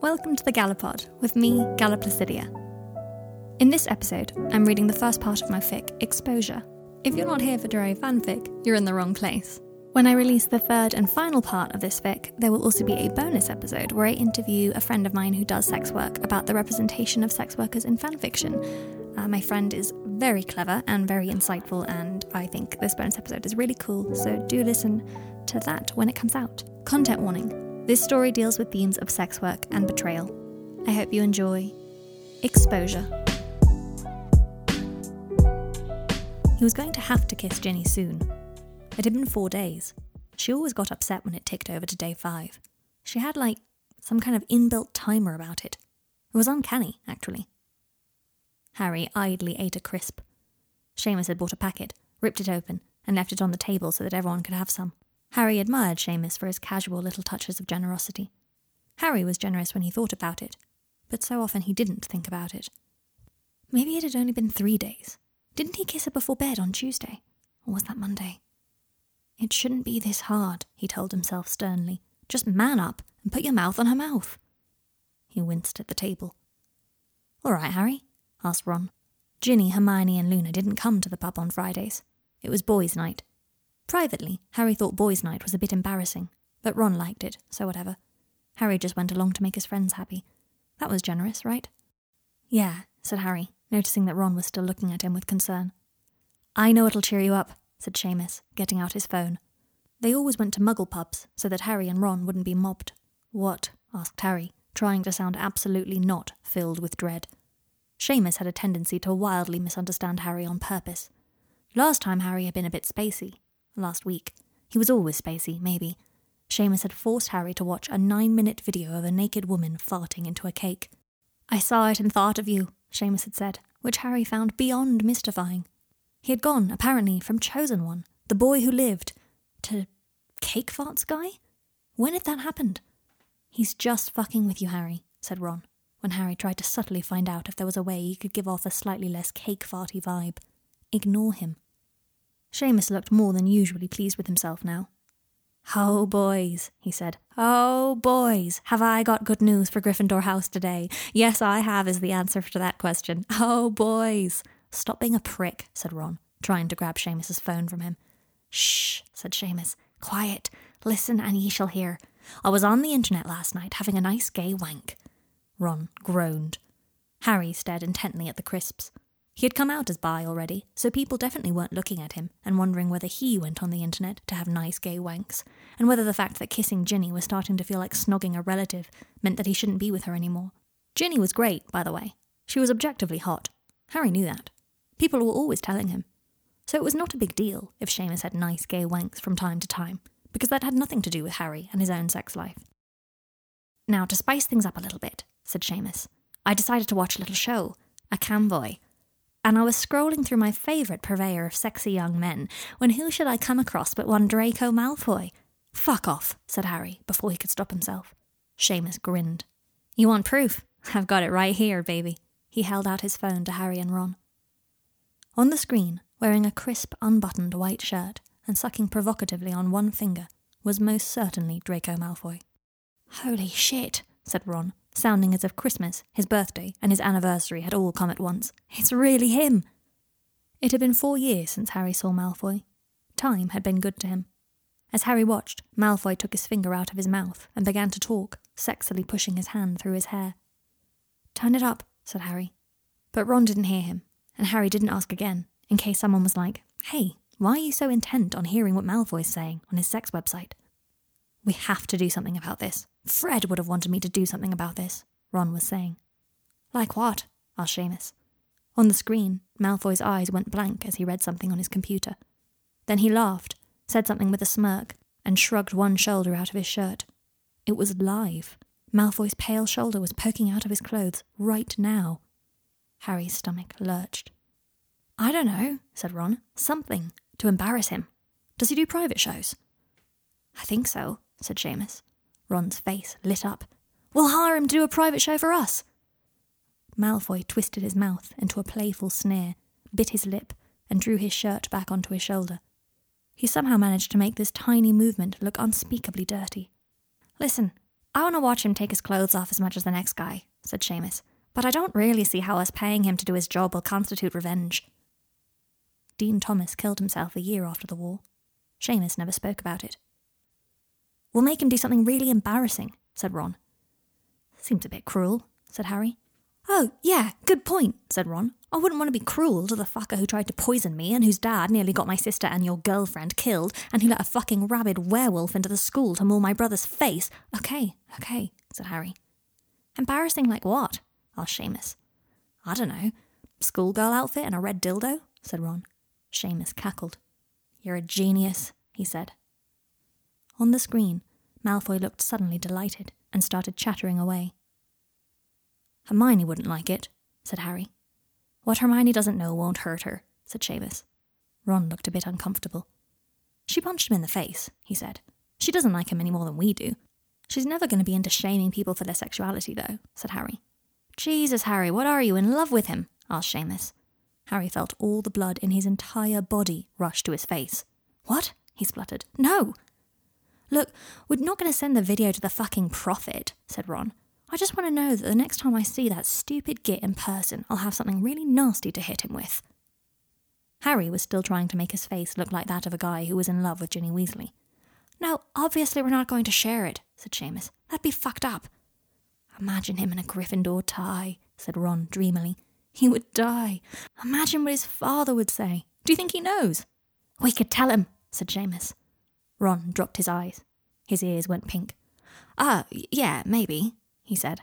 Welcome to the Gallopod with me, Galla Placidia. In this episode, I'm reading the first part of my fic, Exposure. If you're not here for Drarry fanfic, you're in the wrong place. When I release the third and final part of this fic, there will also be a bonus episode where I interview a friend of mine who does sex work about the representation of sex workers in fanfiction. Uh, my friend is very clever and very insightful, and I think this bonus episode is really cool, so do listen to that when it comes out. Content warning this story deals with themes of sex work and betrayal. I hope you enjoy Exposure. He was going to have to kiss Ginny soon. It had been four days. She always got upset when it ticked over to day five. She had, like, some kind of inbuilt timer about it. It was uncanny, actually. Harry idly ate a crisp. Seamus had bought a packet, ripped it open, and left it on the table so that everyone could have some. Harry admired Seamus for his casual little touches of generosity. Harry was generous when he thought about it, but so often he didn't think about it. Maybe it had only been three days. Didn't he kiss her before bed on Tuesday? Or was that Monday? It shouldn't be this hard, he told himself sternly. Just man up and put your mouth on her mouth. He winced at the table. All right, Harry, asked Ron. Ginny, Hermione, and Luna didn't come to the pub on Fridays. It was boys' night, Privately, Harry thought boys' night was a bit embarrassing, but Ron liked it, so whatever. Harry just went along to make his friends happy. That was generous, right? Yeah, said Harry, noticing that Ron was still looking at him with concern. I know it'll cheer you up, said Seamus, getting out his phone. They always went to muggle pubs so that Harry and Ron wouldn't be mobbed. What? asked Harry, trying to sound absolutely not filled with dread. Seamus had a tendency to wildly misunderstand Harry on purpose. Last time Harry had been a bit spacey, last week. He was always spacey, maybe. Seamus had forced Harry to watch a nine minute video of a naked woman farting into a cake. I saw it and thought of you, Seamus had said, which Harry found beyond mystifying. He had gone, apparently, from Chosen One, the boy who lived, to Cake Farts Guy? When had that happened? He's just fucking with you, Harry, said Ron, when Harry tried to subtly find out if there was a way he could give off a slightly less cake farty vibe. Ignore him. Seamus looked more than usually pleased with himself now. Oh, boys, he said. Oh, boys, have I got good news for Gryffindor House today? Yes, I have, is the answer to that question. Oh, boys. Stop being a prick, said Ron, trying to grab Seamus's phone from him. Shh, said Seamus. Quiet. Listen, and ye shall hear. I was on the internet last night having a nice gay wank. Ron groaned. Harry stared intently at the crisps. He had come out as bi already, so people definitely weren't looking at him and wondering whether he went on the internet to have nice gay wanks, and whether the fact that kissing Ginny was starting to feel like snogging a relative meant that he shouldn't be with her anymore. Ginny was great, by the way. She was objectively hot. Harry knew that. People were always telling him. So it was not a big deal if Seamus had nice gay wanks from time to time, because that had nothing to do with Harry and his own sex life. Now, to spice things up a little bit, said Seamus, I decided to watch a little show, a camboy, and I was scrolling through my favourite purveyor of sexy young men when who should I come across but one Draco Malfoy? Fuck off, said Harry before he could stop himself. Seamus grinned. You want proof? I've got it right here, baby. He held out his phone to Harry and Ron. On the screen, wearing a crisp, unbuttoned white shirt and sucking provocatively on one finger, was most certainly Draco Malfoy. Holy shit, said Ron, sounding as if Christmas, his birthday, and his anniversary had all come at once. It's really him! It had been four years since Harry saw Malfoy. Time had been good to him. As Harry watched, Malfoy took his finger out of his mouth and began to talk, sexily pushing his hand through his hair. Turn it up, said Harry. But Ron didn't hear him, and Harry didn't ask again, in case someone was like, Hey, why are you so intent on hearing what Malfoy's saying on his sex website? We have to do something about this. Fred would have wanted me to do something about this, Ron was saying. Like what? asked Seamus. On the screen, Malfoy's eyes went blank as he read something on his computer. Then he laughed, said something with a smirk, and shrugged one shoulder out of his shirt. It was live. Malfoy's pale shoulder was poking out of his clothes right now. Harry's stomach lurched. I don't know, said Ron. Something. To embarrass him. Does he do private shows? I think so, said Seamus. Ron's face lit up. We'll hire him to do a private show for us. Malfoy twisted his mouth into a playful sneer, bit his lip, and drew his shirt back onto his shoulder. He somehow managed to make this tiny movement look unspeakably dirty. Listen, I want to watch him take his clothes off as much as the next guy, said Seamus, but I don't really see how us paying him to do his job will constitute revenge. Dean Thomas killed himself a year after the war. Seamus never spoke about it. We'll make him do something really embarrassing, said Ron. Seems a bit cruel, said Harry. Oh, yeah, good point, said Ron. I wouldn't want to be cruel to the fucker who tried to poison me and whose dad nearly got my sister and your girlfriend killed and who let a fucking rabid werewolf into the school to maul my brother's face. Okay, okay, said Harry. Embarrassing like what? asked Seamus. I don't know. Schoolgirl outfit and a red dildo? said Ron. Seamus cackled. You're a genius, he said. On the screen, Malfoy looked suddenly delighted and started chattering away. Hermione wouldn't like it, said Harry. What Hermione doesn't know won't hurt her, said Seamus. Ron looked a bit uncomfortable. She punched him in the face, he said. She doesn't like him any more than we do. She's never going to be into shaming people for their sexuality, though, said Harry. Jesus, Harry, what are you, in love with him? asked Seamus. Harry felt all the blood in his entire body rush to his face. What? he spluttered. No! Look, we're not going to send the video to the fucking prophet, said Ron. I just want to know that the next time I see that stupid git in person, I'll have something really nasty to hit him with. Harry was still trying to make his face look like that of a guy who was in love with Ginny Weasley. No, obviously we're not going to share it, said Seamus. That'd be fucked up. Imagine him in a Gryffindor tie, said Ron dreamily. He would die. Imagine what his father would say. Do you think he knows? We could tell him, said Seamus. Ron dropped his eyes. His ears went pink. Ah, yeah, maybe, he said.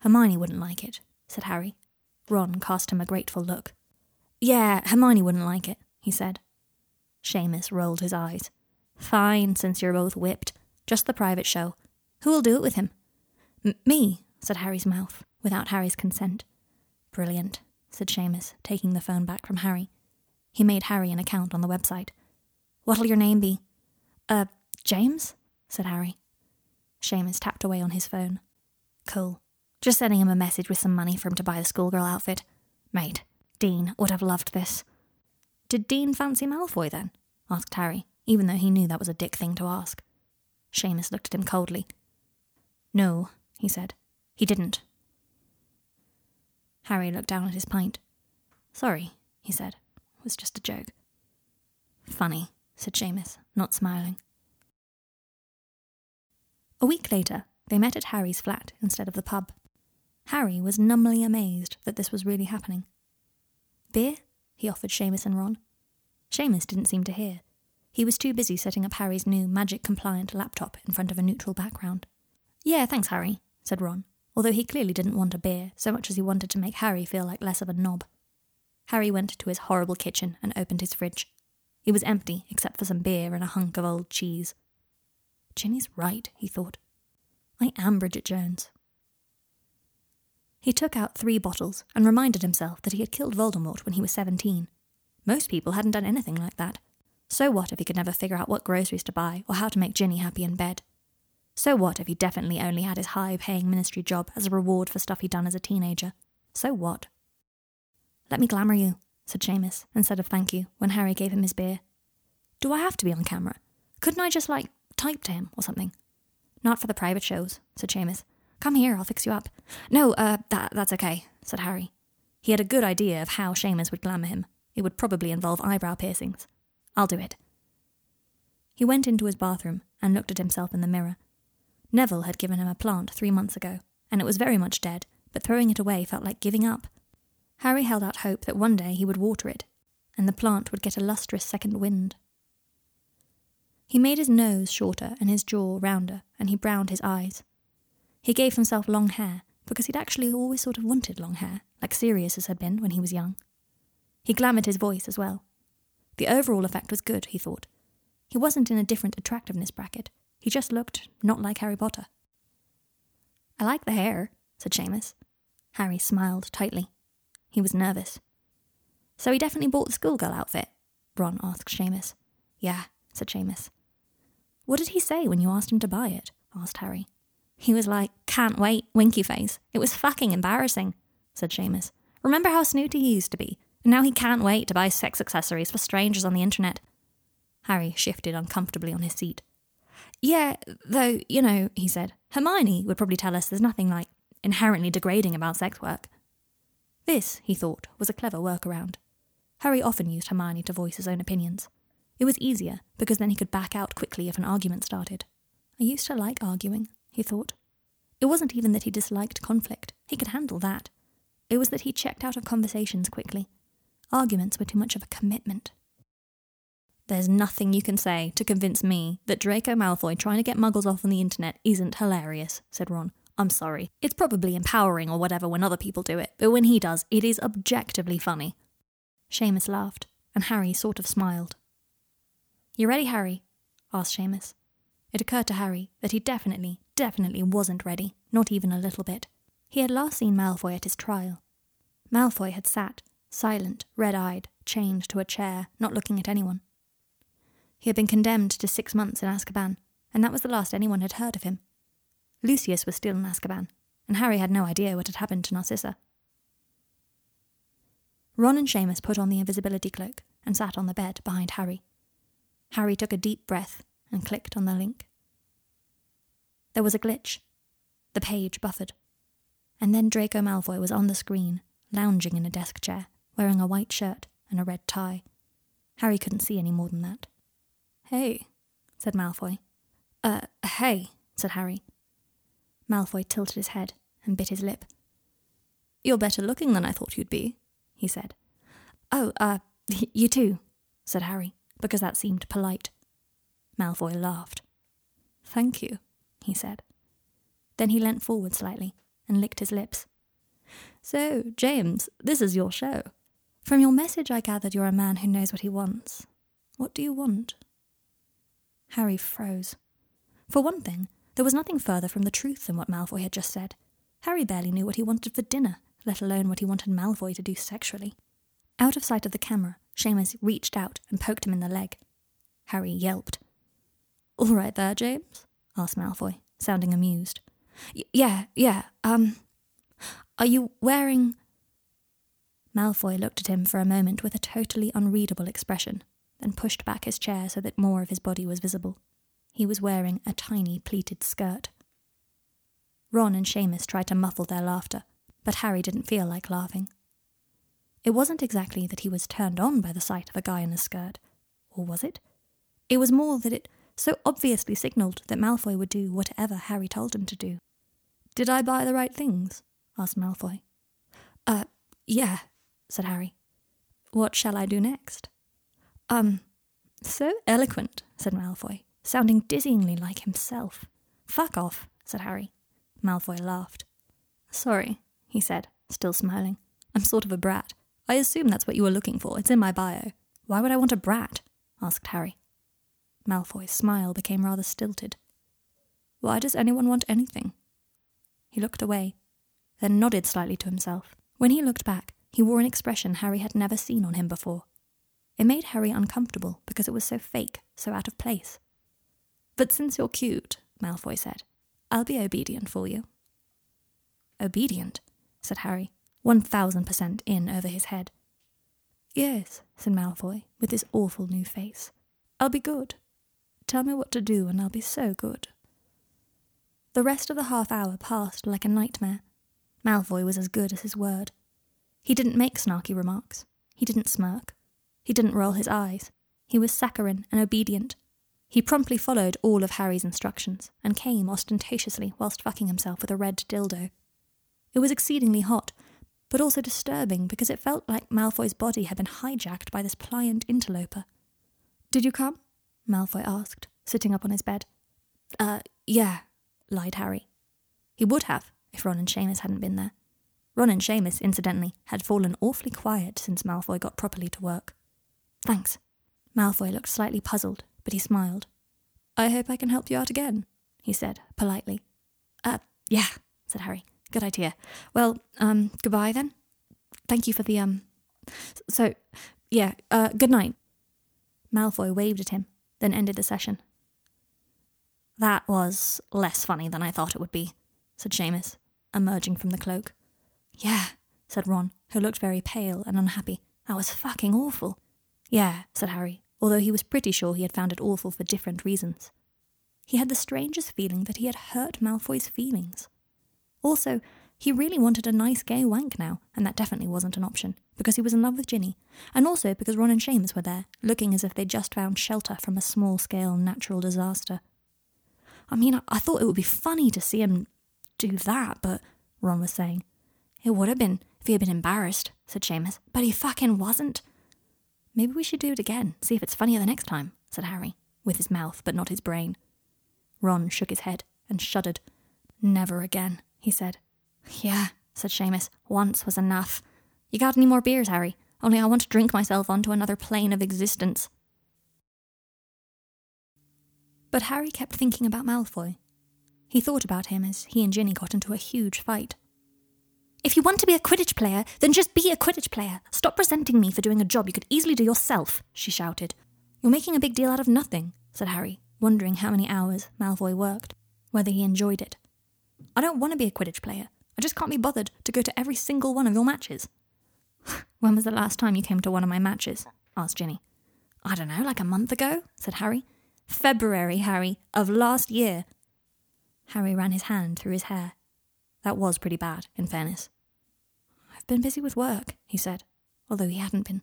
Hermione wouldn't like it, said Harry. Ron cast him a grateful look. Yeah, Hermione wouldn't like it, he said. Seamus rolled his eyes. Fine, since you're both whipped. Just the private show. Who'll do it with him? M- me, said Harry's mouth, without Harry's consent. Brilliant, said Seamus, taking the phone back from Harry. He made Harry an account on the website. What'll your name be? Uh, James? said Harry. Seamus tapped away on his phone. Cool. Just sending him a message with some money for him to buy the schoolgirl outfit. Mate, Dean would have loved this. Did Dean fancy Malfoy then? asked Harry, even though he knew that was a dick thing to ask. Seamus looked at him coldly. No, he said. He didn't. Harry looked down at his pint. Sorry, he said. It was just a joke. Funny, said Seamus, not smiling. A week later, they met at Harry's flat instead of the pub. Harry was numbly amazed that this was really happening. Beer? he offered Seamus and Ron. Seamus didn't seem to hear. He was too busy setting up Harry's new magic compliant laptop in front of a neutral background. Yeah, thanks, Harry, said Ron, although he clearly didn't want a beer so much as he wanted to make Harry feel like less of a knob. Harry went to his horrible kitchen and opened his fridge. It was empty except for some beer and a hunk of old cheese. Ginny's right, he thought. I am Bridget Jones. He took out three bottles and reminded himself that he had killed Voldemort when he was 17. Most people hadn't done anything like that. So what if he could never figure out what groceries to buy or how to make Ginny happy in bed? So what if he definitely only had his high paying ministry job as a reward for stuff he'd done as a teenager? So what? Let me glamour you, said Seamus, instead of thank you, when Harry gave him his beer. Do I have to be on camera? Couldn't I just, like, type to him or something? Not for the private shows, said Seamus. Come here, I'll fix you up. No, uh, that, that's okay, said Harry. He had a good idea of how Seamus would glamour him. It would probably involve eyebrow piercings. I'll do it. He went into his bathroom and looked at himself in the mirror. Neville had given him a plant three months ago, and it was very much dead, but throwing it away felt like giving up. Harry held out hope that one day he would water it, and the plant would get a lustrous second wind. He made his nose shorter and his jaw rounder, and he browned his eyes. He gave himself long hair, because he'd actually always sort of wanted long hair, like Sirius's had been when he was young. He glamoured his voice as well. The overall effect was good, he thought. He wasn't in a different attractiveness bracket. He just looked not like Harry Potter. I like the hair, said Seamus. Harry smiled tightly. He was nervous. So he definitely bought the schoolgirl outfit? Ron asked Seamus. Yeah, said Seamus. What did he say when you asked him to buy it? asked Harry. He was like, can't wait, winky face. It was fucking embarrassing, said Seamus. Remember how snooty he used to be? And now he can't wait to buy sex accessories for strangers on the internet. Harry shifted uncomfortably on his seat. Yeah, though, you know, he said, Hermione would probably tell us there's nothing like inherently degrading about sex work. This, he thought, was a clever workaround. Harry often used Hermione to voice his own opinions. It was easier, because then he could back out quickly if an argument started. I used to like arguing, he thought. It wasn't even that he disliked conflict, he could handle that. It was that he checked out of conversations quickly. Arguments were too much of a commitment. There's nothing you can say to convince me that Draco Malfoy trying to get muggles off on the internet isn't hilarious, said Ron. I'm sorry. It's probably empowering or whatever when other people do it, but when he does, it is objectively funny. Seamus laughed, and Harry sort of smiled. You ready, Harry? asked Seamus. It occurred to Harry that he definitely, definitely wasn't ready, not even a little bit. He had last seen Malfoy at his trial. Malfoy had sat, silent, red eyed, chained to a chair, not looking at anyone. He had been condemned to six months in Azkaban, and that was the last anyone had heard of him. Lucius was still in Azkaban, and Harry had no idea what had happened to Narcissa. Ron and Seamus put on the invisibility cloak and sat on the bed behind Harry. Harry took a deep breath and clicked on the link. There was a glitch. The page buffered. And then Draco Malfoy was on the screen, lounging in a desk chair, wearing a white shirt and a red tie. Harry couldn't see any more than that. Hey, said Malfoy. Uh, hey, said Harry. Malfoy tilted his head and bit his lip. You're better looking than I thought you'd be, he said. Oh, uh, you too, said Harry, because that seemed polite. Malfoy laughed. Thank you, he said. Then he leant forward slightly and licked his lips. So, James, this is your show. From your message, I gathered you're a man who knows what he wants. What do you want? Harry froze. For one thing, there was nothing further from the truth than what Malfoy had just said. Harry barely knew what he wanted for dinner, let alone what he wanted Malfoy to do sexually. Out of sight of the camera, Seamus reached out and poked him in the leg. Harry yelped. All right there, James? asked Malfoy, sounding amused. yeah, yeah, um. Are you wearing. Malfoy looked at him for a moment with a totally unreadable expression, then pushed back his chair so that more of his body was visible. He was wearing a tiny pleated skirt. Ron and Seamus tried to muffle their laughter, but Harry didn't feel like laughing. It wasn't exactly that he was turned on by the sight of a guy in a skirt, or was it? It was more that it so obviously signalled that Malfoy would do whatever Harry told him to do. Did I buy the right things? asked Malfoy. Uh, yeah, said Harry. What shall I do next? Um, so eloquent, said Malfoy, sounding dizzyingly like himself. Fuck off, said Harry. Malfoy laughed. Sorry, he said, still smiling. I'm sort of a brat. I assume that's what you were looking for. It's in my bio. Why would I want a brat? asked Harry. Malfoy's smile became rather stilted. Why does anyone want anything? He looked away, then nodded slightly to himself. When he looked back, he wore an expression Harry had never seen on him before. It made Harry uncomfortable because it was so fake, so out of place. But since you're cute, Malfoy said, I'll be obedient for you. Obedient, said Harry, one thousand percent in over his head. Yes, said Malfoy, with his awful new face. I'll be good. Tell me what to do, and I'll be so good. The rest of the half hour passed like a nightmare. Malfoy was as good as his word. He didn't make snarky remarks. He didn't smirk. He didn't roll his eyes. He was saccharine and obedient. He promptly followed all of Harry's instructions and came ostentatiously whilst fucking himself with a red dildo. It was exceedingly hot, but also disturbing because it felt like Malfoy's body had been hijacked by this pliant interloper. Did you come? Malfoy asked, sitting up on his bed. Uh, yeah, lied Harry. He would have, if Ron and Seamus hadn't been there. Ron and Seamus, incidentally, had fallen awfully quiet since Malfoy got properly to work. Thanks. Malfoy looked slightly puzzled, but he smiled. I hope I can help you out again, he said, politely. Uh, yeah, said Harry. Good idea. Well, um, goodbye then. Thank you for the, um. So, yeah, uh, good night. Malfoy waved at him, then ended the session. That was less funny than I thought it would be, said Seamus, emerging from the cloak. Yeah, said Ron, who looked very pale and unhappy. That was fucking awful. Yeah, said Harry, although he was pretty sure he had found it awful for different reasons. he had the strangest feeling that he had hurt Malfoy's feelings. Also, he really wanted a nice gay wank now, and that definitely wasn't an option, because he was in love with Ginny, and also because Ron and Seamus were there, looking as if they'd just found shelter from a small scale natural disaster. I mean, I, I thought it would be funny to see him do that, but Ron was saying. It would have been if he had been embarrassed, said Seamus, but he fucking wasn't. Maybe we should do it again, see if it's funnier the next time, said Harry, with his mouth but not his brain. Ron shook his head and shuddered. Never again, he said. Yeah, said Seamus. Once was enough. You got any more beers, Harry? Only I want to drink myself onto another plane of existence. But Harry kept thinking about Malfoy. He thought about him as he and Ginny got into a huge fight. If you want to be a Quidditch player, then just be a Quidditch player. Stop resenting me for doing a job you could easily do yourself, she shouted. You're making a big deal out of nothing, said Harry, wondering how many hours Malfoy worked, whether he enjoyed it. I don't want to be a Quidditch player. I just can't be bothered to go to every single one of your matches. when was the last time you came to one of my matches? asked Ginny. I don't know, like a month ago, said Harry. February, Harry, of last year. Harry ran his hand through his hair. That was pretty bad, in fairness. I've been busy with work, he said, although he hadn't been.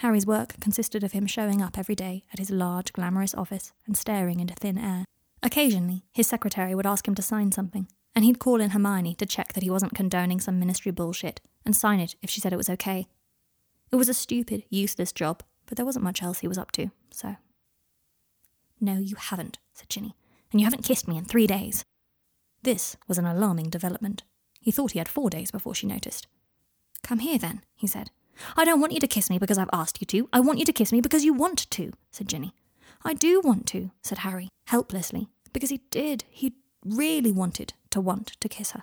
Harry's work consisted of him showing up every day at his large, glamorous office and staring into thin air. Occasionally, his secretary would ask him to sign something, and he'd call in Hermione to check that he wasn't condoning some ministry bullshit and sign it if she said it was okay. It was a stupid, useless job, but there wasn't much else he was up to, so. No, you haven't, said Ginny, and you haven't kissed me in three days. This was an alarming development. He thought he had four days before she noticed. Come here, then, he said. I don't want you to kiss me because I've asked you to. I want you to kiss me because you want to, said Ginny. I do want to, said Harry, helplessly, because he did. He really wanted to want to kiss her.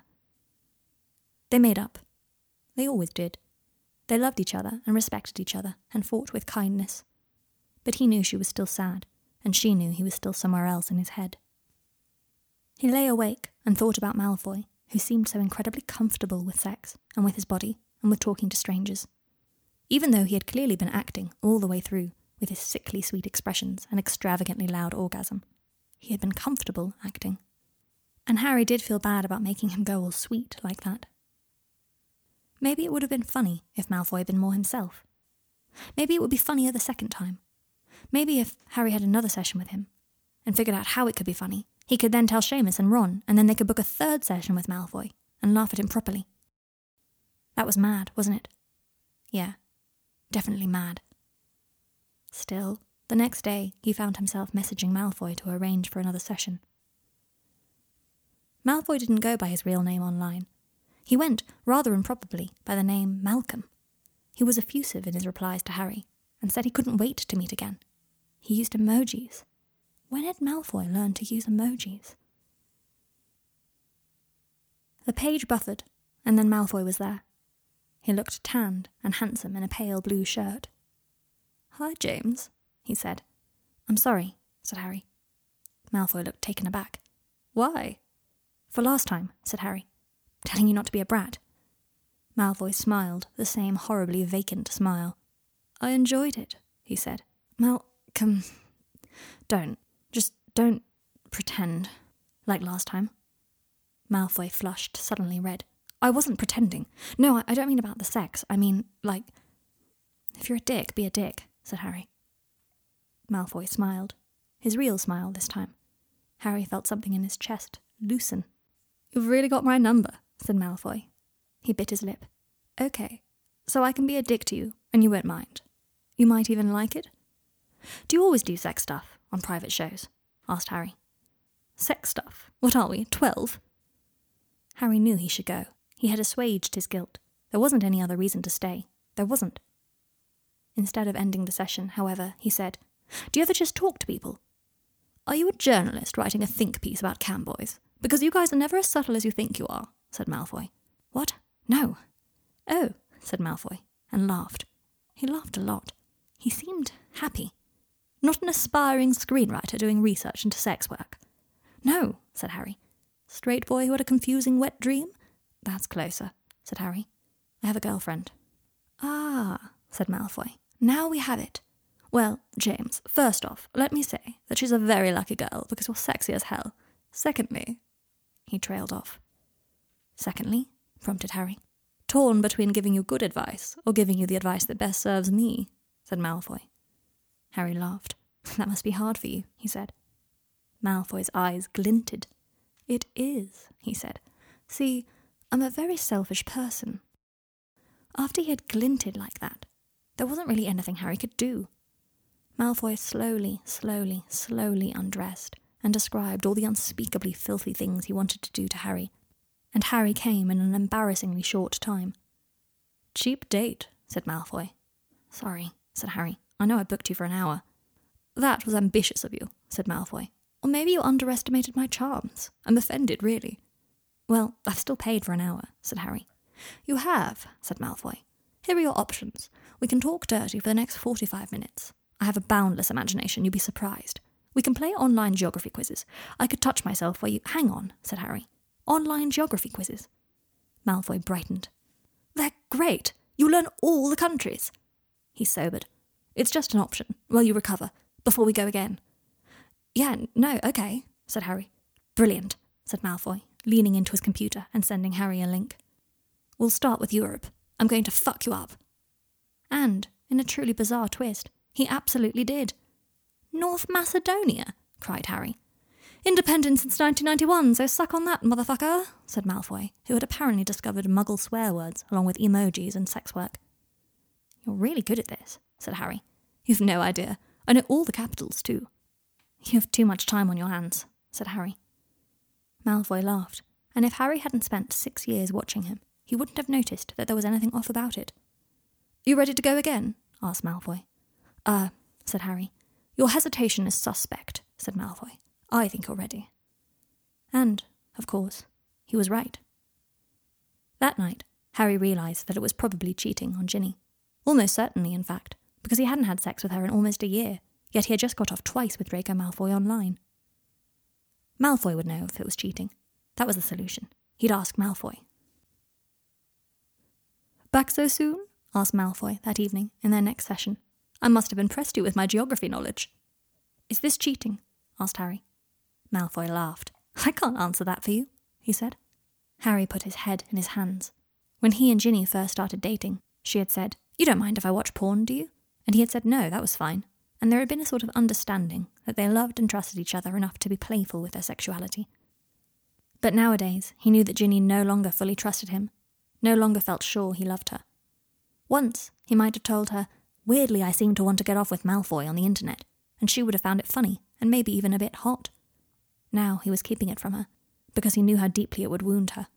They made up. They always did. They loved each other and respected each other and fought with kindness. But he knew she was still sad, and she knew he was still somewhere else in his head. He lay awake and thought about Malfoy, who seemed so incredibly comfortable with sex and with his body and with talking to strangers. Even though he had clearly been acting all the way through with his sickly sweet expressions and extravagantly loud orgasm, he had been comfortable acting and Harry did feel bad about making him go all sweet like that. Maybe it would have been funny if Malfoy had been more himself. Maybe it would be funnier the second time. Maybe if Harry had another session with him and figured out how it could be funny, he could then tell Seamus and Ron, and then they could book a third session with Malfoy and laugh at him properly. That was mad, wasn't it? Yeah, definitely mad. Still, the next day he found himself messaging Malfoy to arrange for another session. Malfoy didn't go by his real name online. He went, rather improbably, by the name Malcolm. He was effusive in his replies to Harry, and said he couldn't wait to meet again. He used emojis. When had Malfoy learned to use emojis? The page buffered, and then Malfoy was there. He looked tanned and handsome in a pale blue shirt. Hi, James, he said. I'm sorry, said Harry. Malfoy looked taken aback. Why? For last time, said Harry. Telling you not to be a brat. Malfoy smiled, the same horribly vacant smile. I enjoyed it, he said. Malcolm. Don't. Just don't pretend. Like last time. Malfoy flushed, suddenly red. I wasn't pretending. No, I don't mean about the sex. I mean, like. If you're a dick, be a dick, said Harry. Malfoy smiled. His real smile this time. Harry felt something in his chest loosen. You've really got my number, said Malfoy. He bit his lip. Okay, so I can be a dick to you, and you won't mind. You might even like it. Do you always do sex stuff on private shows? asked Harry. Sex stuff? What are we, twelve? Harry knew he should go. He had assuaged his guilt. There wasn't any other reason to stay. There wasn't. Instead of ending the session, however, he said, Do you ever just talk to people? Are you a journalist writing a think piece about camboys? Because you guys are never as subtle as you think you are, said Malfoy. What? No. Oh, said Malfoy, and laughed. He laughed a lot. He seemed happy. Not an aspiring screenwriter doing research into sex work. No, said Harry. Straight boy who had a confusing wet dream? That's closer, said Harry. I have a girlfriend. Ah, said Malfoy. Now we have it. Well, James, first off, let me say that she's a very lucky girl because you're sexy as hell. Secondly, he trailed off. Secondly, prompted Harry. Torn between giving you good advice or giving you the advice that best serves me, said Malfoy. Harry laughed. That must be hard for you, he said. Malfoy's eyes glinted. It is, he said. See, I'm a very selfish person. After he had glinted like that, there wasn't really anything Harry could do. Malfoy slowly, slowly, slowly undressed and described all the unspeakably filthy things he wanted to do to Harry, and Harry came in an embarrassingly short time. Cheap date, said Malfoy. Sorry, said Harry. I know I booked you for an hour. That was ambitious of you, said Malfoy. Or maybe you underestimated my charms. I'm offended, really. Well, I've still paid for an hour, said Harry. You have, said Malfoy. Here are your options. We can talk dirty for the next 45 minutes. I have a boundless imagination, you'd be surprised. We can play online geography quizzes. I could touch myself while you. Hang on, said Harry. Online geography quizzes. Malfoy brightened. They're great. You learn all the countries. He sobered. It's just an option, while you recover, before we go again. Yeah, no, okay, said Harry. Brilliant, said Malfoy, leaning into his computer and sending Harry a link. We'll start with Europe. I'm going to fuck you up. And, in a truly bizarre twist, he absolutely did. North Macedonia, cried Harry. Independent since 1991, so suck on that, motherfucker, said Malfoy, who had apparently discovered muggle swear words along with emojis and sex work. You're really good at this, said Harry. You've no idea. I know all the capitals, too. You have too much time on your hands, said Harry. Malfoy laughed, and if Harry hadn't spent six years watching him, he wouldn't have noticed that there was anything off about it. You ready to go again? asked Malfoy. Uh, said Harry. Your hesitation is suspect, said Malfoy. I think you're ready. And, of course, he was right. That night, Harry realised that it was probably cheating on Ginny. Almost certainly, in fact, because he hadn't had sex with her in almost a year, yet he had just got off twice with Draco Malfoy online. Malfoy would know if it was cheating. That was the solution. He'd ask Malfoy. Back so soon? asked Malfoy that evening in their next session. I must have impressed you with my geography knowledge. Is this cheating? asked Harry. Malfoy laughed. I can't answer that for you, he said. Harry put his head in his hands. When he and Ginny first started dating, she had said, You don't mind if I watch porn, do you? And he had said no, that was fine. And there had been a sort of understanding that they loved and trusted each other enough to be playful with their sexuality. But nowadays, he knew that Ginny no longer fully trusted him, no longer felt sure he loved her. Once, he might have told her, Weirdly, I seem to want to get off with Malfoy on the internet, and she would have found it funny, and maybe even a bit hot. Now he was keeping it from her, because he knew how deeply it would wound her.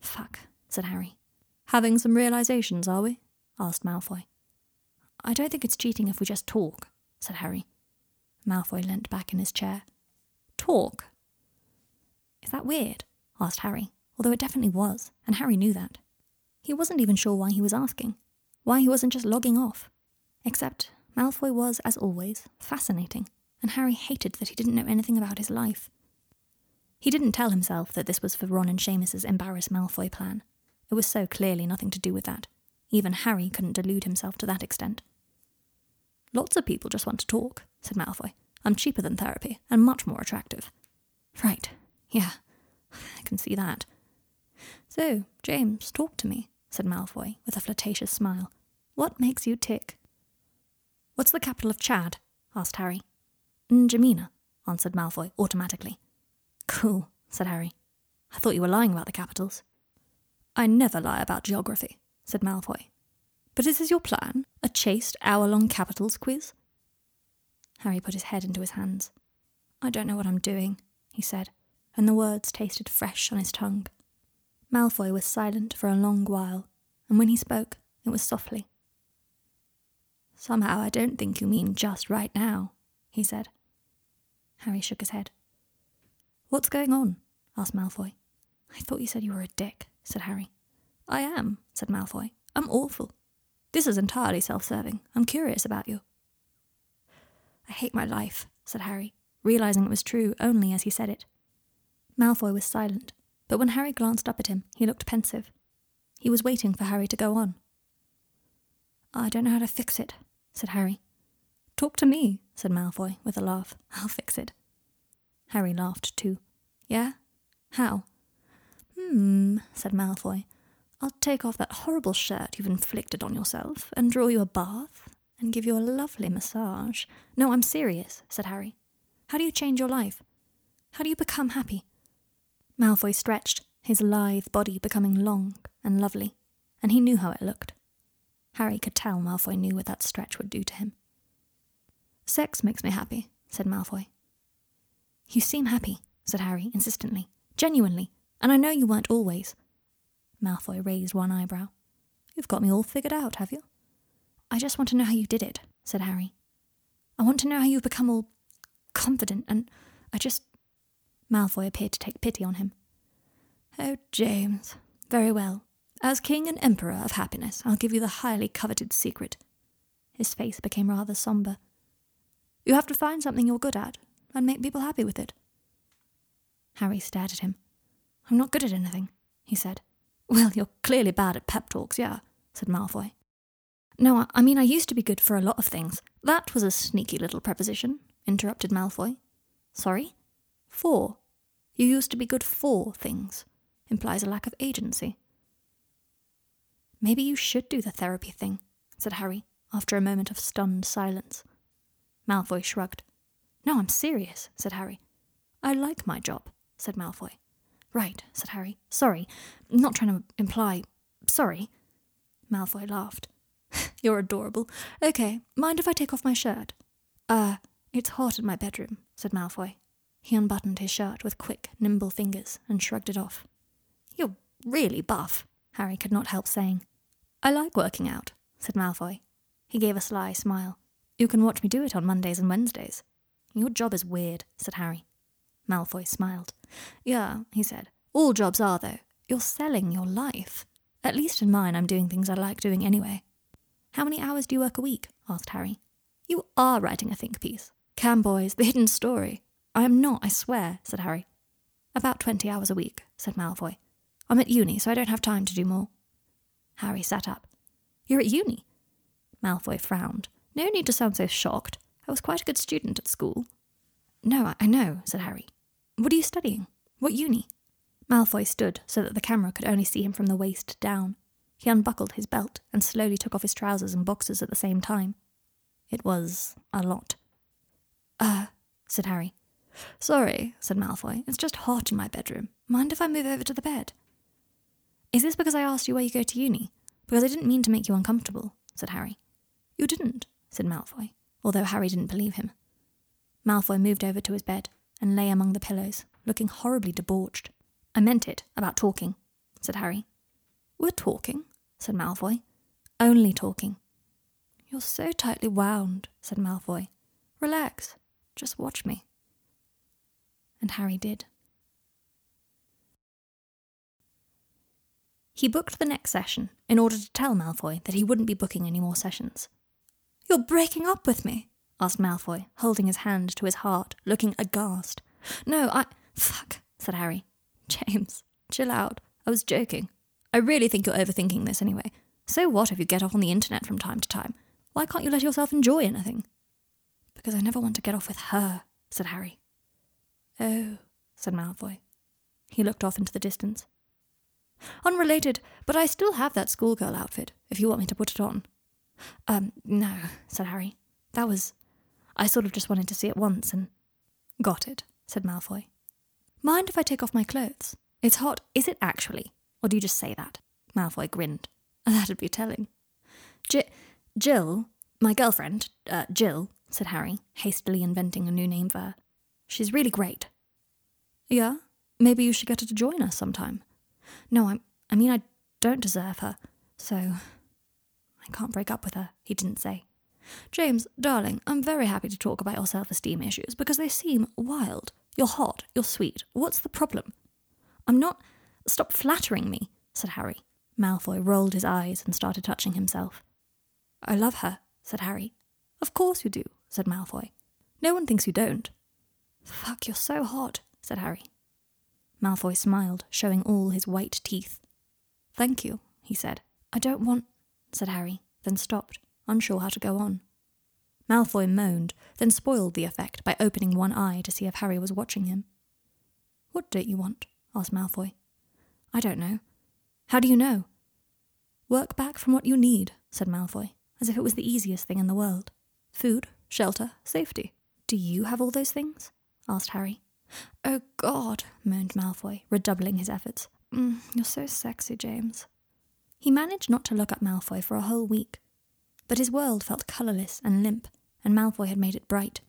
Fuck, said Harry. Having some realizations, are we? asked Malfoy. I don't think it's cheating if we just talk, said Harry. Malfoy leant back in his chair. Talk? Is that weird? asked Harry, although it definitely was, and Harry knew that. He wasn't even sure why he was asking, why he wasn't just logging off. Except Malfoy was, as always, fascinating, and Harry hated that he didn't know anything about his life. He didn't tell himself that this was for Ron and Seamus's embarrass Malfoy plan. It was so clearly nothing to do with that. Even Harry couldn't delude himself to that extent. Lots of people just want to talk, said Malfoy. I'm cheaper than therapy, and much more attractive. Right, yeah, I can see that. So, James, talk to me, said Malfoy with a flirtatious smile. What makes you tick? What's the capital of Chad? asked Harry. N'Djamena, answered Malfoy automatically. Cool, said Harry. I thought you were lying about the capitals. I never lie about geography, said Malfoy. But is this your plan? A chaste hour long capitals quiz? Harry put his head into his hands. I don't know what I'm doing, he said, and the words tasted fresh on his tongue. Malfoy was silent for a long while, and when he spoke, it was softly. Somehow I don't think you mean just right now, he said. Harry shook his head. What's going on? asked Malfoy. I thought you said you were a dick, said Harry. I am, said Malfoy. I'm awful. This is entirely self serving. I'm curious about you. I hate my life, said Harry, realizing it was true only as he said it. Malfoy was silent, but when Harry glanced up at him, he looked pensive. He was waiting for Harry to go on. I don't know how to fix it, said Harry. Talk to me, said Malfoy with a laugh. I'll fix it. Harry laughed too. Yeah? How? Hmm, said Malfoy. I'll take off that horrible shirt you've inflicted on yourself and draw you a bath and give you a lovely massage. No, I'm serious, said Harry. How do you change your life? How do you become happy? Malfoy stretched, his lithe body becoming long and lovely, and he knew how it looked. Harry could tell Malfoy knew what that stretch would do to him. Sex makes me happy, said Malfoy. You seem happy, said Harry insistently, genuinely, and I know you weren't always. Malfoy raised one eyebrow. You've got me all figured out, have you? I just want to know how you did it, said Harry. I want to know how you've become all confident, and I just. Malfoy appeared to take pity on him. Oh, James. Very well. As King and Emperor of Happiness, I'll give you the highly coveted secret. His face became rather sombre. You have to find something you're good at, and make people happy with it. Harry stared at him. I'm not good at anything, he said. Well, you're clearly bad at pep talks, yeah, said Malfoy. No, I mean, I used to be good for a lot of things. That was a sneaky little preposition, interrupted Malfoy. Sorry? For. You used to be good for things. Implies a lack of agency. Maybe you should do the therapy thing, said Harry, after a moment of stunned silence. Malfoy shrugged. No, I'm serious, said Harry. I like my job, said Malfoy. Right, said Harry. Sorry. Not trying to imply. Sorry. Malfoy laughed. You're adorable. Okay, mind if I take off my shirt? Uh, it's hot in my bedroom, said Malfoy. He unbuttoned his shirt with quick, nimble fingers and shrugged it off. You're really buff, Harry could not help saying. I like working out, said Malfoy. He gave a sly smile. You can watch me do it on Mondays and Wednesdays. Your job is weird, said Harry. Malfoy smiled. Yeah, he said. All jobs are, though. You're selling your life. At least in mine, I'm doing things I like doing anyway. How many hours do you work a week? asked Harry. You are writing a think piece. Cam Boys, the hidden story. I am not, I swear, said Harry. About twenty hours a week, said Malfoy. I'm at uni, so I don't have time to do more. Harry sat up. You're at uni? Malfoy frowned. No need to sound so shocked. I was quite a good student at school. No, I know, said Harry. What are you studying? What uni? Malfoy stood so that the camera could only see him from the waist down. He unbuckled his belt and slowly took off his trousers and boxers at the same time. It was a lot. Uh, said Harry. Sorry, said Malfoy. It's just hot in my bedroom. Mind if I move over to the bed? Is this because I asked you where you go to uni? Because I didn't mean to make you uncomfortable, said Harry. You didn't, said Malfoy, although Harry didn't believe him. Malfoy moved over to his bed and lay among the pillows, looking horribly debauched. I meant it about talking, said Harry. We're talking, said Malfoy. Only talking. You're so tightly wound, said Malfoy. Relax. Just watch me. And Harry did. He booked the next session in order to tell Malfoy that he wouldn't be booking any more sessions. You're breaking up with me, asked Malfoy, holding his hand to his heart, looking aghast. No, I. Fuck, said Harry. James, chill out. I was joking. I really think you're overthinking this anyway. So what if you get off on the internet from time to time? Why can't you let yourself enjoy anything? Because I never want to get off with her, said Harry. Oh, said Malfoy. He looked off into the distance. Unrelated, but I still have that schoolgirl outfit, if you want me to put it on. Um, no, said Harry. That was. I sort of just wanted to see it once and. Got it, said Malfoy. Mind if I take off my clothes? It's hot. Is it actually? Or do you just say that? Malfoy grinned. That'd be telling. J- Jill, my girlfriend, uh, Jill, said Harry, hastily inventing a new name for her. She's really great. Yeah? Maybe you should get her to join us sometime. No, I'm, I mean, I don't deserve her, so I can't break up with her, he didn't say. James, darling, I'm very happy to talk about your self esteem issues because they seem wild. You're hot, you're sweet. What's the problem? I'm not. Stop flattering me, said Harry. Malfoy rolled his eyes and started touching himself. I love her, said Harry. Of course you do, said Malfoy. No one thinks you don't. Fuck, you're so hot, said Harry. Malfoy smiled, showing all his white teeth. Thank you, he said. I don't want, said Harry, then stopped, unsure how to go on. Malfoy moaned, then spoiled the effect by opening one eye to see if Harry was watching him. What don't you want? asked Malfoy. I don't know. How do you know? Work back from what you need, said Malfoy, as if it was the easiest thing in the world. Food, shelter, safety. Do you have all those things? asked Harry. Oh, God, moaned Malfoy, redoubling his efforts. Mm, you're so sexy, James. He managed not to look at Malfoy for a whole week, but his world felt colourless and limp, and Malfoy had made it bright.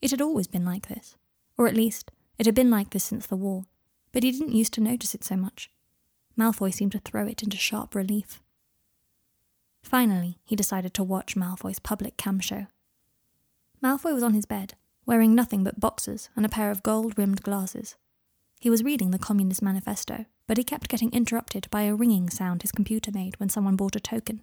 It had always been like this, or at least, it had been like this since the war, but he didn't used to notice it so much. Malfoy seemed to throw it into sharp relief. Finally, he decided to watch Malfoy's public cam show. Malfoy was on his bed, wearing nothing but boxers and a pair of gold rimmed glasses. He was reading the Communist Manifesto, but he kept getting interrupted by a ringing sound his computer made when someone bought a token,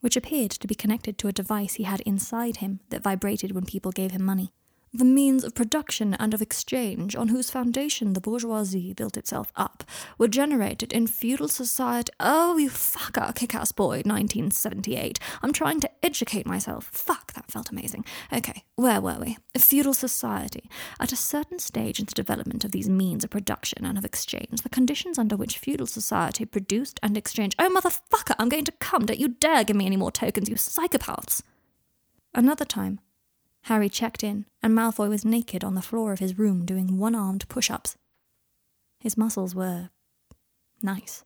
which appeared to be connected to a device he had inside him that vibrated when people gave him money the means of production and of exchange on whose foundation the bourgeoisie built itself up, were generated in feudal society. Oh, you fucker, kick ass boy, 1978. I'm trying to educate myself. Fuck, that felt amazing. Okay, where were we? Feudal society. At a certain stage in the development of these means of production and of exchange, the conditions under which feudal society produced and exchanged. Oh, motherfucker, I'm going to come. Don't you dare give me any more tokens, you psychopaths. Another time, Harry checked in, and Malfoy was naked on the floor of his room doing one armed push ups. His muscles were. nice.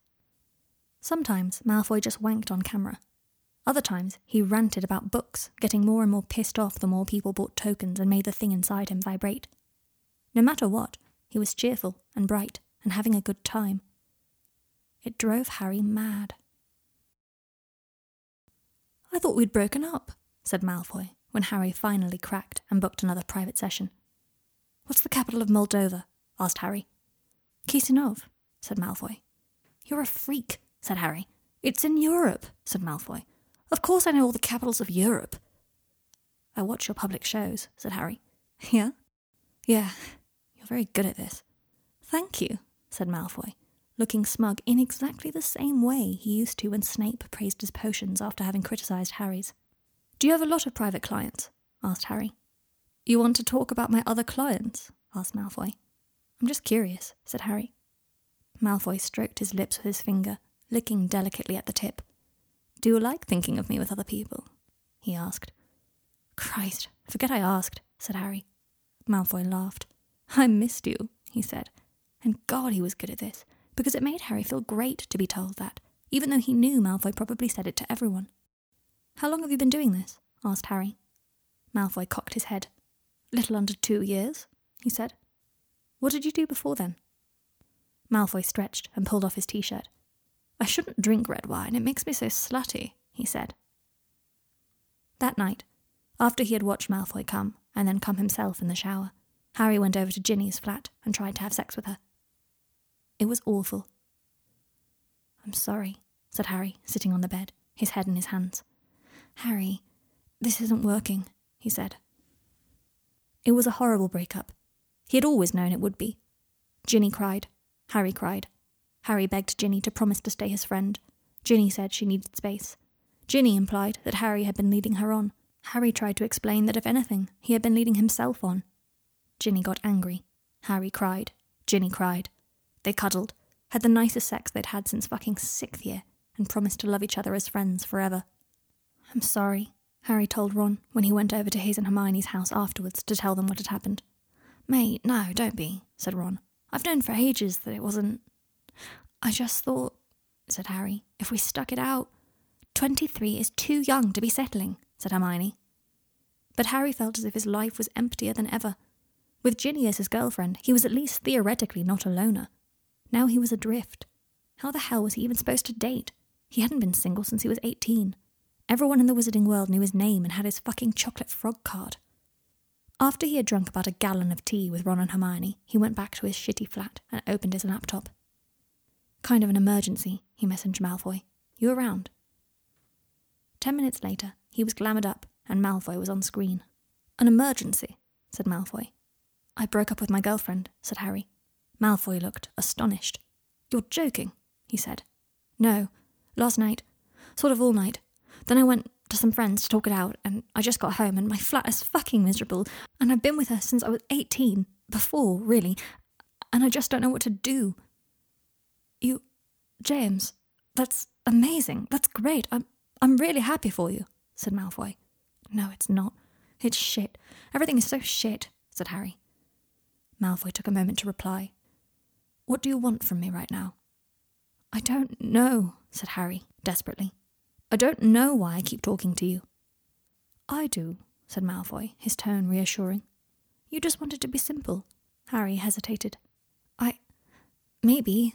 Sometimes Malfoy just wanked on camera. Other times he ranted about books, getting more and more pissed off the more people bought tokens and made the thing inside him vibrate. No matter what, he was cheerful and bright and having a good time. It drove Harry mad. I thought we'd broken up, said Malfoy, when Harry finally cracked and booked another private session. What's the capital of Moldova? asked Harry. Chisinau, said Malfoy. You're a freak, said Harry. It's in Europe, said Malfoy. Of course I know all the capitals of Europe. I watch your public shows, said Harry. Yeah? Yeah, you're very good at this. Thank you, said Malfoy, looking smug in exactly the same way he used to when Snape praised his potions after having criticised Harry's. Do you have a lot of private clients? asked Harry. You want to talk about my other clients? asked Malfoy. I'm just curious, said Harry. Malfoy stroked his lips with his finger, licking delicately at the tip. Do you like thinking of me with other people? he asked. Christ, forget I asked, said Harry. Malfoy laughed. I missed you, he said. And God, he was good at this, because it made Harry feel great to be told that, even though he knew Malfoy probably said it to everyone. How long have you been doing this? asked Harry. Malfoy cocked his head. Little under two years, he said. What did you do before then? Malfoy stretched and pulled off his t shirt. I shouldn't drink red wine, it makes me so slutty, he said. That night, after he had watched Malfoy come and then come himself in the shower, Harry went over to Ginny's flat and tried to have sex with her. It was awful. I'm sorry, said Harry, sitting on the bed, his head in his hands. Harry, this isn't working, he said. It was a horrible breakup. He had always known it would be. Ginny cried. Harry cried. Harry begged Ginny to promise to stay his friend. Ginny said she needed space. Ginny implied that Harry had been leading her on. Harry tried to explain that if anything, he had been leading himself on. Ginny got angry. Harry cried. Ginny cried. They cuddled, had the nicest sex they'd had since fucking sixth year, and promised to love each other as friends forever. I'm sorry, Harry told Ron when he went over to his and Hermione's house afterwards to tell them what had happened. Mate, no, don't be, said Ron. I've known for ages that it wasn't. I just thought, said Harry, if we stuck it out. Twenty three is too young to be settling, said Hermione. But Harry felt as if his life was emptier than ever. With Ginny as his girlfriend, he was at least theoretically not a loner. Now he was adrift. How the hell was he even supposed to date? He hadn't been single since he was eighteen. Everyone in the wizarding world knew his name and had his fucking chocolate frog card. After he had drunk about a gallon of tea with Ron and Hermione, he went back to his shitty flat and opened his laptop. Kind of an emergency, he messaged Malfoy. You around? Ten minutes later, he was glamoured up and Malfoy was on screen. An emergency, said Malfoy. I broke up with my girlfriend, said Harry. Malfoy looked astonished. You're joking, he said. No, last night. Sort of all night. Then I went to some friends to talk it out, and I just got home, and my flat is fucking miserable, and I've been with her since I was 18, before, really, and I just don't know what to do. You, James, that's amazing. That's great. I'm, I'm really happy for you, said Malfoy. No, it's not. It's shit. Everything is so shit, said Harry. Malfoy took a moment to reply. What do you want from me right now? I don't know, said Harry, desperately. I don't know why I keep talking to you. I do, said Malfoy, his tone reassuring. You just wanted to be simple. Harry hesitated. I. Maybe.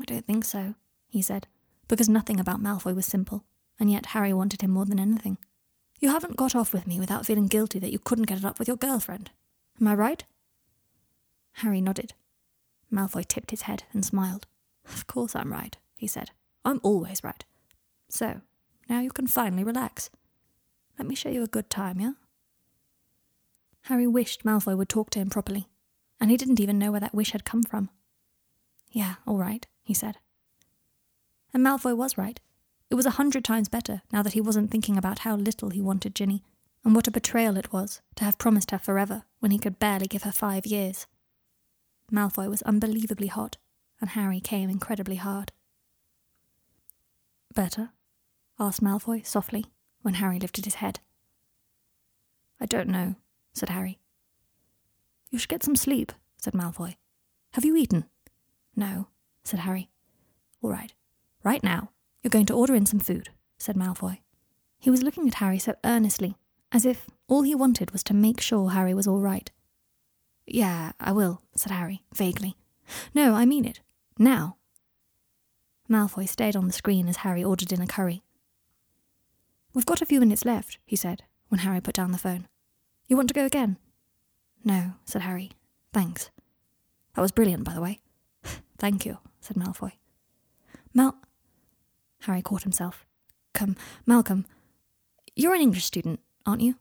I don't think so, he said, because nothing about Malfoy was simple, and yet Harry wanted him more than anything. You haven't got off with me without feeling guilty that you couldn't get it up with your girlfriend. Am I right? Harry nodded. Malfoy tipped his head and smiled. Of course I'm right, he said. I'm always right. So, now you can finally relax. Let me show you a good time, yeah? Harry wished Malfoy would talk to him properly, and he didn't even know where that wish had come from. Yeah, all right, he said. And Malfoy was right. It was a hundred times better now that he wasn't thinking about how little he wanted Ginny, and what a betrayal it was to have promised her forever when he could barely give her five years. Malfoy was unbelievably hot, and Harry came incredibly hard. Better? Asked Malfoy softly when Harry lifted his head. I don't know, said Harry. You should get some sleep, said Malfoy. Have you eaten? No, said Harry. All right. Right now, you're going to order in some food, said Malfoy. He was looking at Harry so earnestly, as if all he wanted was to make sure Harry was all right. Yeah, I will, said Harry, vaguely. No, I mean it. Now. Malfoy stayed on the screen as Harry ordered in a curry. We've got a few minutes left, he said, when Harry put down the phone. You want to go again? No, said Harry. Thanks. That was brilliant, by the way. Thank you, said Malfoy. Mal. Harry caught himself. Come, Malcolm. You're an English student, aren't you?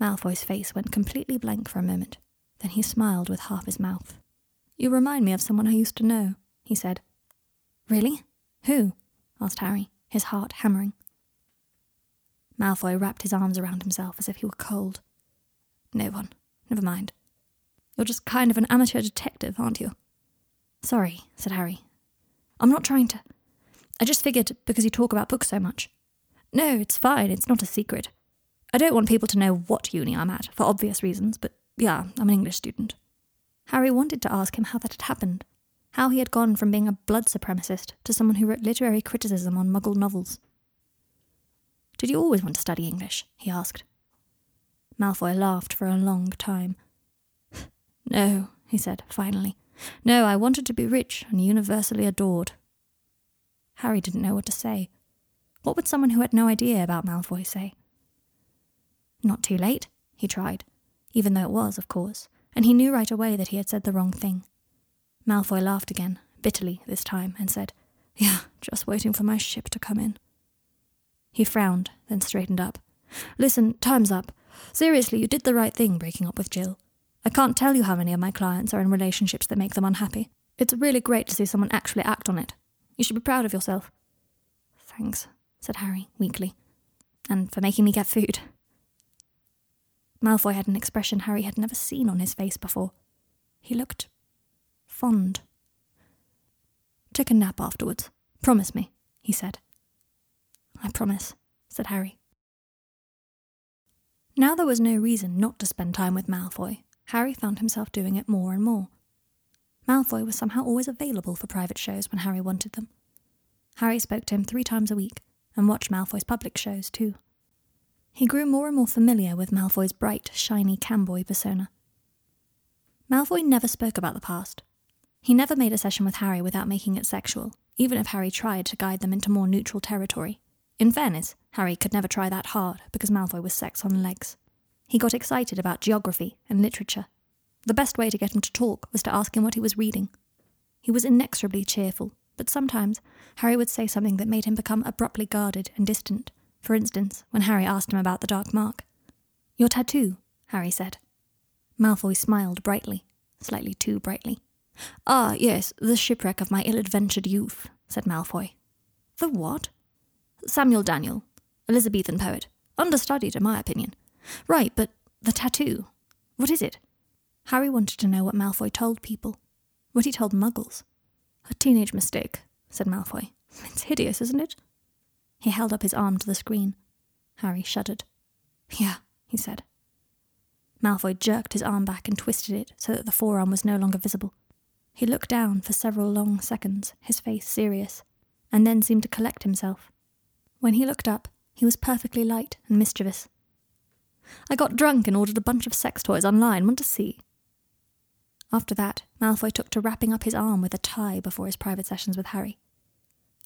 Malfoy's face went completely blank for a moment. Then he smiled with half his mouth. You remind me of someone I used to know, he said. Really? Who? asked Harry, his heart hammering. Malfoy wrapped his arms around himself as if he were cold. No one. Never mind. You're just kind of an amateur detective, aren't you? Sorry, said Harry. I'm not trying to. I just figured because you talk about books so much. No, it's fine, it's not a secret. I don't want people to know what uni I'm at, for obvious reasons, but yeah, I'm an English student. Harry wanted to ask him how that had happened, how he had gone from being a blood supremacist to someone who wrote literary criticism on muggle novels. Did you always want to study English? he asked. Malfoy laughed for a long time. No, he said, finally. No, I wanted to be rich and universally adored. Harry didn't know what to say. What would someone who had no idea about Malfoy say? Not too late, he tried, even though it was, of course, and he knew right away that he had said the wrong thing. Malfoy laughed again, bitterly this time, and said, Yeah, just waiting for my ship to come in. He frowned, then straightened up. Listen, time's up. Seriously, you did the right thing breaking up with Jill. I can't tell you how many of my clients are in relationships that make them unhappy. It's really great to see someone actually act on it. You should be proud of yourself. Thanks, said Harry, weakly. And for making me get food. Malfoy had an expression Harry had never seen on his face before. He looked fond. Take a nap afterwards. Promise me, he said. I promise, said Harry. Now there was no reason not to spend time with Malfoy. Harry found himself doing it more and more. Malfoy was somehow always available for private shows when Harry wanted them. Harry spoke to him three times a week and watched Malfoy's public shows too. He grew more and more familiar with Malfoy's bright, shiny camboy persona. Malfoy never spoke about the past. He never made a session with Harry without making it sexual, even if Harry tried to guide them into more neutral territory. In fairness, Harry could never try that hard because Malfoy was sex on legs. He got excited about geography and literature. The best way to get him to talk was to ask him what he was reading. He was inexorably cheerful, but sometimes Harry would say something that made him become abruptly guarded and distant. For instance, when Harry asked him about the dark mark. Your tattoo, Harry said. Malfoy smiled brightly, slightly too brightly. Ah, yes, the shipwreck of my ill adventured youth, said Malfoy. The what? Samuel Daniel, Elizabethan poet. Understudied, in my opinion. Right, but the tattoo. What is it? Harry wanted to know what Malfoy told people. What he told muggles. A teenage mistake, said Malfoy. It's hideous, isn't it? He held up his arm to the screen. Harry shuddered. Yeah, he said. Malfoy jerked his arm back and twisted it so that the forearm was no longer visible. He looked down for several long seconds, his face serious, and then seemed to collect himself. When he looked up, he was perfectly light and mischievous. I got drunk and ordered a bunch of sex toys online. Want to see? After that, Malfoy took to wrapping up his arm with a tie before his private sessions with Harry.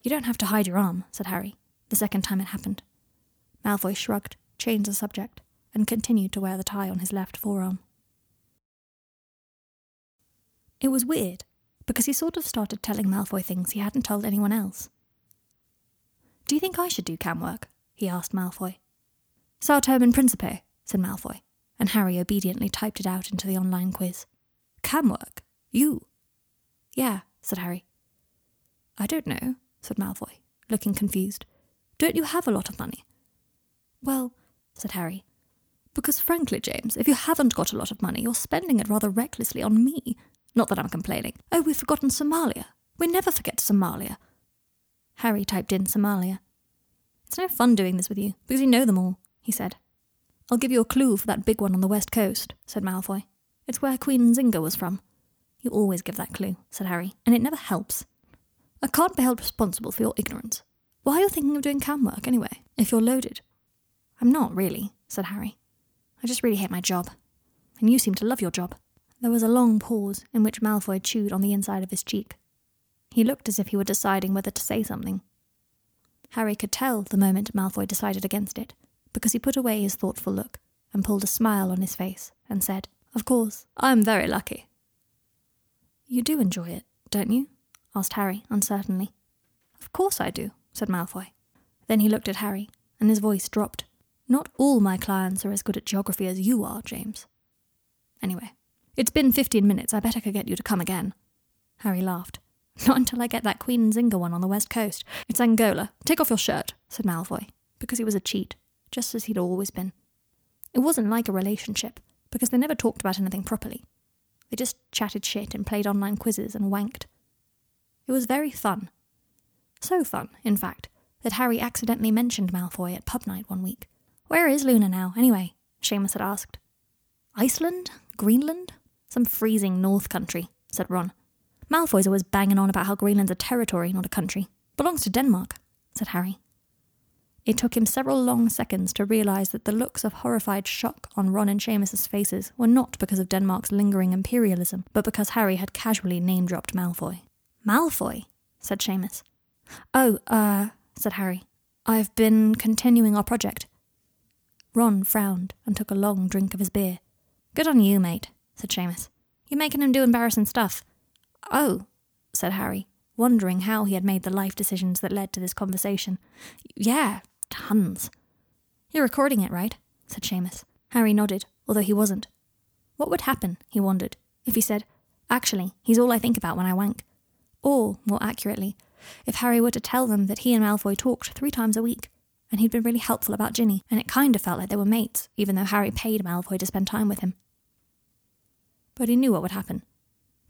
You don't have to hide your arm, said Harry, the second time it happened. Malfoy shrugged, changed the subject, and continued to wear the tie on his left forearm. It was weird, because he sort of started telling Malfoy things he hadn't told anyone else. Do you think I should do cam work? he asked Malfoy. São Tomé and Príncipe, said Malfoy, and Harry obediently typed it out into the online quiz. Cam work? You? Yeah, said Harry. I don't know, said Malfoy, looking confused. Don't you have a lot of money? Well, said Harry, because frankly, James, if you haven't got a lot of money, you're spending it rather recklessly on me. Not that I'm complaining. Oh, we've forgotten Somalia. We never forget Somalia. Harry typed in Somalia. It's no fun doing this with you, because you know them all, he said. I'll give you a clue for that big one on the west coast, said Malfoy. It's where Queen Nzinga was from. You always give that clue, said Harry, and it never helps. I can't be held responsible for your ignorance. Why are you thinking of doing cam work, anyway, if you're loaded? I'm not, really, said Harry. I just really hate my job. And you seem to love your job. There was a long pause in which Malfoy chewed on the inside of his cheek. He looked as if he were deciding whether to say something. Harry could tell the moment Malfoy decided against it, because he put away his thoughtful look and pulled a smile on his face and said, Of course, I'm very lucky. You do enjoy it, don't you? asked Harry uncertainly. Of course I do, said Malfoy. Then he looked at Harry, and his voice dropped. Not all my clients are as good at geography as you are, James. Anyway, it's been fifteen minutes. I bet I could get you to come again. Harry laughed. Not until I get that Queen Nzinga one on the west coast. It's Angola. Take off your shirt, said Malfoy, because he was a cheat, just as he'd always been. It wasn't like a relationship, because they never talked about anything properly. They just chatted shit and played online quizzes and wanked. It was very fun. So fun, in fact, that Harry accidentally mentioned Malfoy at pub night one week. Where is Luna now, anyway? Seamus had asked. Iceland? Greenland? Some freezing north country, said Ron. Malfoy's always banging on about how Greenland's a territory, not a country. Belongs to Denmark, said Harry. It took him several long seconds to realise that the looks of horrified shock on Ron and Seamus's faces were not because of Denmark's lingering imperialism, but because Harry had casually name dropped Malfoy. Malfoy, said Seamus. Oh, uh, said Harry. I've been continuing our project. Ron frowned and took a long drink of his beer. Good on you, mate, said Seamus. You're making him do embarrassing stuff. Oh, said Harry, wondering how he had made the life decisions that led to this conversation. Yeah, tons. You're recording it, right? said Seamus. Harry nodded, although he wasn't. What would happen, he wondered, if he said, Actually, he's all I think about when I wank? Or, more accurately, if Harry were to tell them that he and Malfoy talked three times a week, and he'd been really helpful about Ginny, and it kind of felt like they were mates, even though Harry paid Malfoy to spend time with him. But he knew what would happen.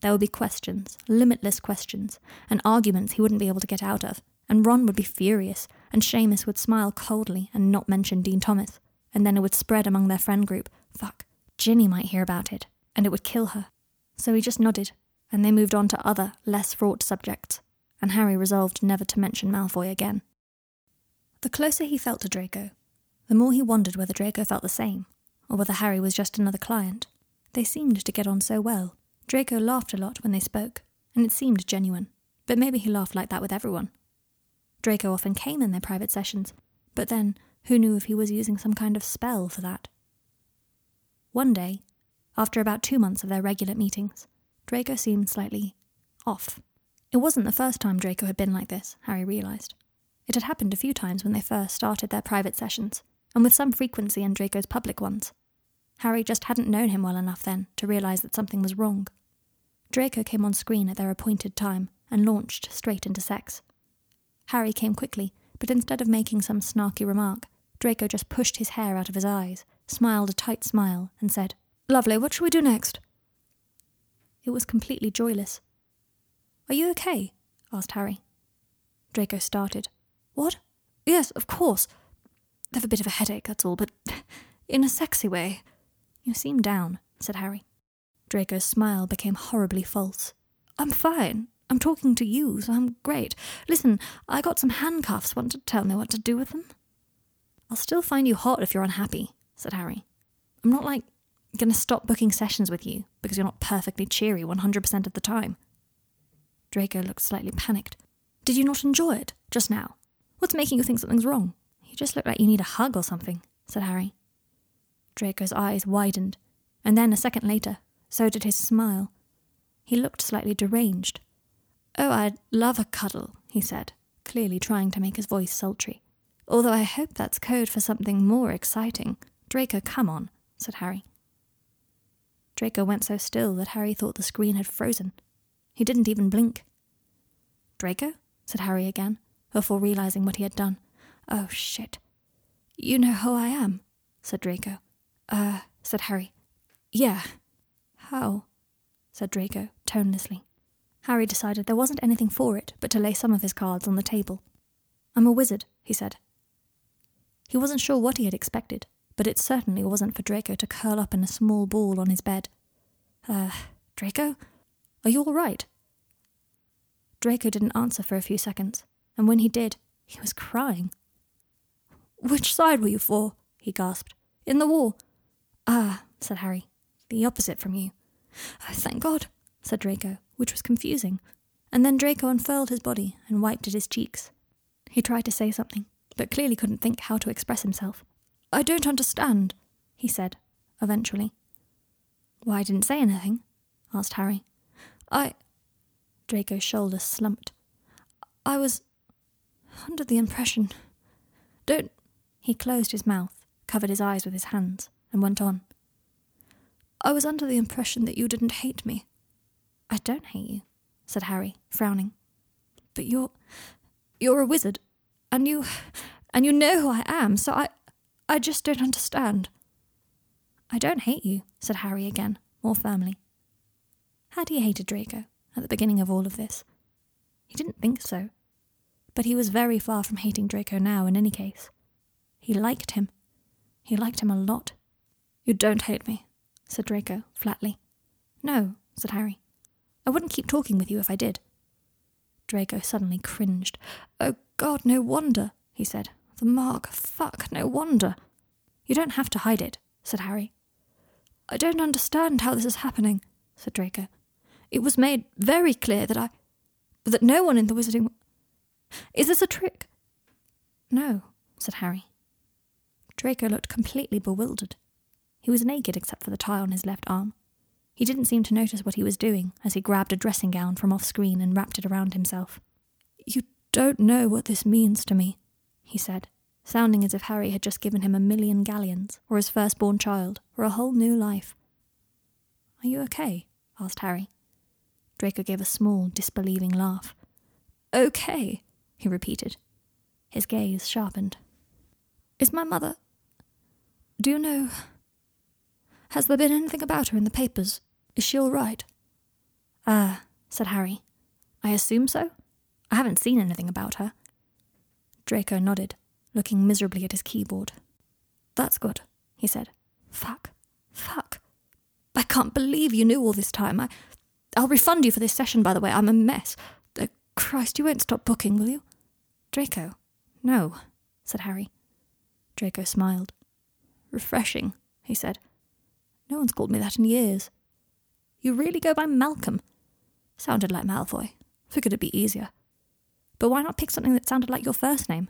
There would be questions, limitless questions, and arguments he wouldn't be able to get out of, and Ron would be furious, and Seamus would smile coldly and not mention Dean Thomas, and then it would spread among their friend group. Fuck, Ginny might hear about it, and it would kill her. So he just nodded, and they moved on to other, less fraught subjects, and Harry resolved never to mention Malfoy again. The closer he felt to Draco, the more he wondered whether Draco felt the same, or whether Harry was just another client. They seemed to get on so well. Draco laughed a lot when they spoke, and it seemed genuine, but maybe he laughed like that with everyone. Draco often came in their private sessions, but then who knew if he was using some kind of spell for that? One day, after about two months of their regular meetings, Draco seemed slightly off. It wasn't the first time Draco had been like this, Harry realised. It had happened a few times when they first started their private sessions, and with some frequency in Draco's public ones. Harry just hadn't known him well enough then to realise that something was wrong. Draco came on screen at their appointed time and launched straight into sex. Harry came quickly, but instead of making some snarky remark, Draco just pushed his hair out of his eyes, smiled a tight smile, and said, Lovely, what shall we do next? It was completely joyless. Are you okay? asked Harry. Draco started. What? Yes, of course. I have a bit of a headache, that's all, but in a sexy way. You seem down, said Harry. Draco's smile became horribly false. I'm fine. I'm talking to you, so I'm great. Listen, I got some handcuffs. Want to tell me what to do with them? I'll still find you hot if you're unhappy, said Harry. I'm not like going to stop booking sessions with you because you're not perfectly cheery 100% of the time. Draco looked slightly panicked. Did you not enjoy it just now? What's making you think something's wrong? You just look like you need a hug or something, said Harry. Draco's eyes widened, and then a second later, so did his smile. He looked slightly deranged. Oh, I'd love a cuddle, he said, clearly trying to make his voice sultry. Although I hope that's code for something more exciting. Draco, come on, said Harry. Draco went so still that Harry thought the screen had frozen. He didn't even blink. Draco? said Harry again, before realizing what he had done. Oh, shit. You know who I am, said Draco. Uh, said Harry. Yeah. How? said Draco, tonelessly. Harry decided there wasn't anything for it but to lay some of his cards on the table. I'm a wizard, he said. He wasn't sure what he had expected, but it certainly wasn't for Draco to curl up in a small ball on his bed. Uh, Draco? Are you all right? Draco didn't answer for a few seconds, and when he did, he was crying. Which side were you for? he gasped. In the war. Ah, said Harry. The opposite from you. Oh, thank God, said Draco, which was confusing. And then Draco unfurled his body and wiped at his cheeks. He tried to say something, but clearly couldn't think how to express himself. I don't understand, he said, eventually. Why I didn't say anything? asked Harry. I. Draco's shoulders slumped. I was under the impression. Don't. He closed his mouth, covered his eyes with his hands, and went on. I was under the impression that you didn't hate me. I don't hate you, said Harry, frowning. But you're. you're a wizard, and you. and you know who I am, so I. I just don't understand. I don't hate you, said Harry again, more firmly. Had he hated Draco at the beginning of all of this? He didn't think so. But he was very far from hating Draco now, in any case. He liked him. He liked him a lot. You don't hate me, said Draco, flatly. No, said Harry. I wouldn't keep talking with you if I did. Draco suddenly cringed. Oh, God, no wonder, he said. The mark, fuck, no wonder. You don't have to hide it, said Harry. I don't understand how this is happening, said Draco. It was made very clear that I. that no one in the wizarding. Is this a trick? No, said Harry. Draco looked completely bewildered. He was naked except for the tie on his left arm. He didn't seem to notice what he was doing as he grabbed a dressing gown from off screen and wrapped it around himself. You don't know what this means to me, he said, sounding as if Harry had just given him a million galleons, or his firstborn child, or a whole new life. Are you okay? asked Harry. Draco gave a small, disbelieving laugh. Okay, he repeated. His gaze sharpened. Is my mother. Do you know. Has there been anything about her in the papers? Is she all right? Ah, uh, said Harry. I assume so. I haven't seen anything about her. Draco nodded, looking miserably at his keyboard. That's good, he said. Fuck. Fuck. I can't believe you knew all this time. I, I'll refund you for this session, by the way. I'm a mess. Oh, Christ, you won't stop booking, will you? Draco. No, said Harry. Draco smiled. Refreshing, he said. No one's called me that in years. You really go by Malcolm? Sounded like Malfoy. Figured it'd be easier. But why not pick something that sounded like your first name?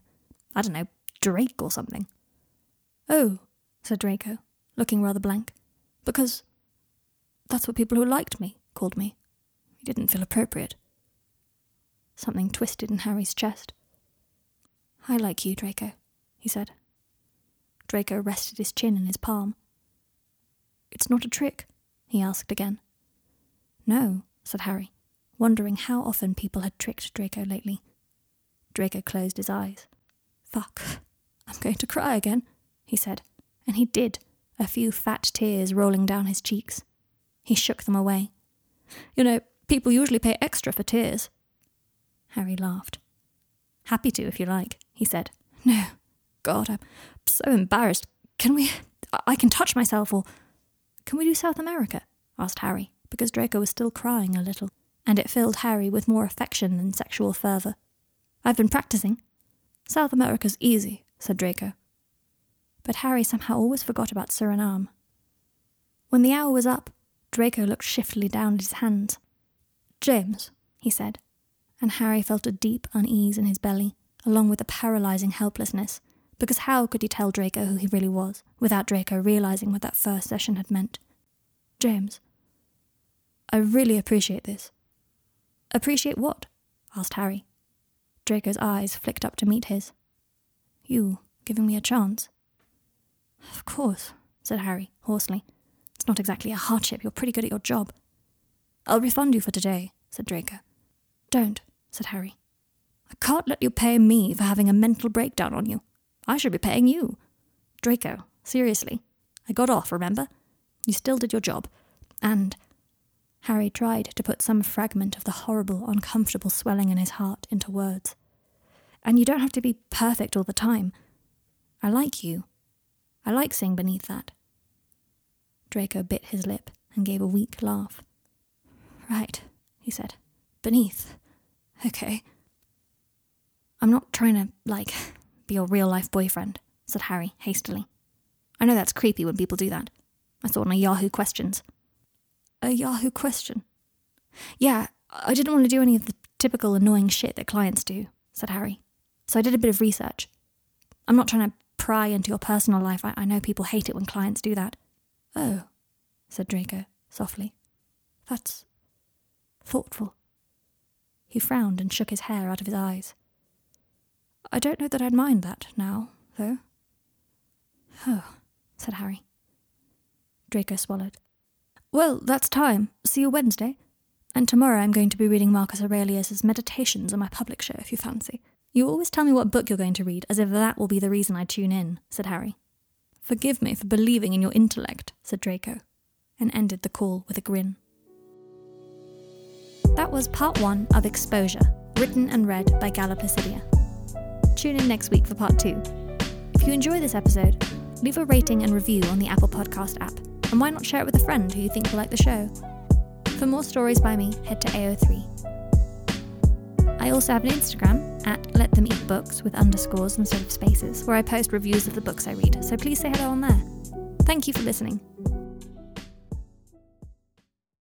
I don't know, Drake or something. Oh, said Draco, looking rather blank. Because that's what people who liked me called me. He didn't feel appropriate. Something twisted in Harry's chest. I like you, Draco, he said. Draco rested his chin in his palm. It's not a trick? he asked again. No, said Harry, wondering how often people had tricked Draco lately. Draco closed his eyes. Fuck. I'm going to cry again, he said, and he did, a few fat tears rolling down his cheeks. He shook them away. You know, people usually pay extra for tears. Harry laughed. Happy to, if you like, he said. No, God, I'm so embarrassed. Can we. I can touch myself, or. Can we do South America? asked Harry, because Draco was still crying a little, and it filled Harry with more affection than sexual fervour. I've been practicing. South America's easy, said Draco. But Harry somehow always forgot about Suriname. When the hour was up, Draco looked shiftily down at his hands. James, he said, and Harry felt a deep unease in his belly, along with a paralysing helplessness, because how could he tell Draco who he really was, without Draco realising what that first session had meant? James, I really appreciate this. Appreciate what? asked Harry. Draco's eyes flicked up to meet his. You giving me a chance? Of course, said Harry, hoarsely. It's not exactly a hardship. You're pretty good at your job. I'll refund you for today, said Draco. Don't, said Harry. I can't let you pay me for having a mental breakdown on you. I should be paying you. Draco, seriously. I got off, remember? You still did your job. And. Harry tried to put some fragment of the horrible, uncomfortable swelling in his heart into words. And you don't have to be perfect all the time. I like you. I like seeing beneath that. Draco bit his lip and gave a weak laugh. Right, he said. Beneath. Okay. I'm not trying to, like, be your real life boyfriend, said Harry hastily. I know that's creepy when people do that. I saw it on a Yahoo Questions. A Yahoo question? Yeah, I didn't want to do any of the typical annoying shit that clients do, said Harry. So I did a bit of research. I'm not trying to pry into your personal life. I, I know people hate it when clients do that. Oh, said Draco softly. That's thoughtful. He frowned and shook his hair out of his eyes. I don't know that I'd mind that now, though. Oh, said Harry. Draco swallowed. Well, that's time. See you Wednesday. And tomorrow I'm going to be reading Marcus Aurelius's Meditations on my public show, if you fancy. You always tell me what book you're going to read, as if that will be the reason I tune in, said Harry. Forgive me for believing in your intellect, said Draco, and ended the call with a grin. That was part one of Exposure, written and read by Gala Placidia. Tune in next week for part two. If you enjoy this episode, leave a rating and review on the Apple Podcast app, and why not share it with a friend who you think will like the show? For more stories by me, head to AO3. I also have an Instagram at Let Them Eat Books with underscores instead of spaces, where I post reviews of the books I read, so please say hello on there. Thank you for listening.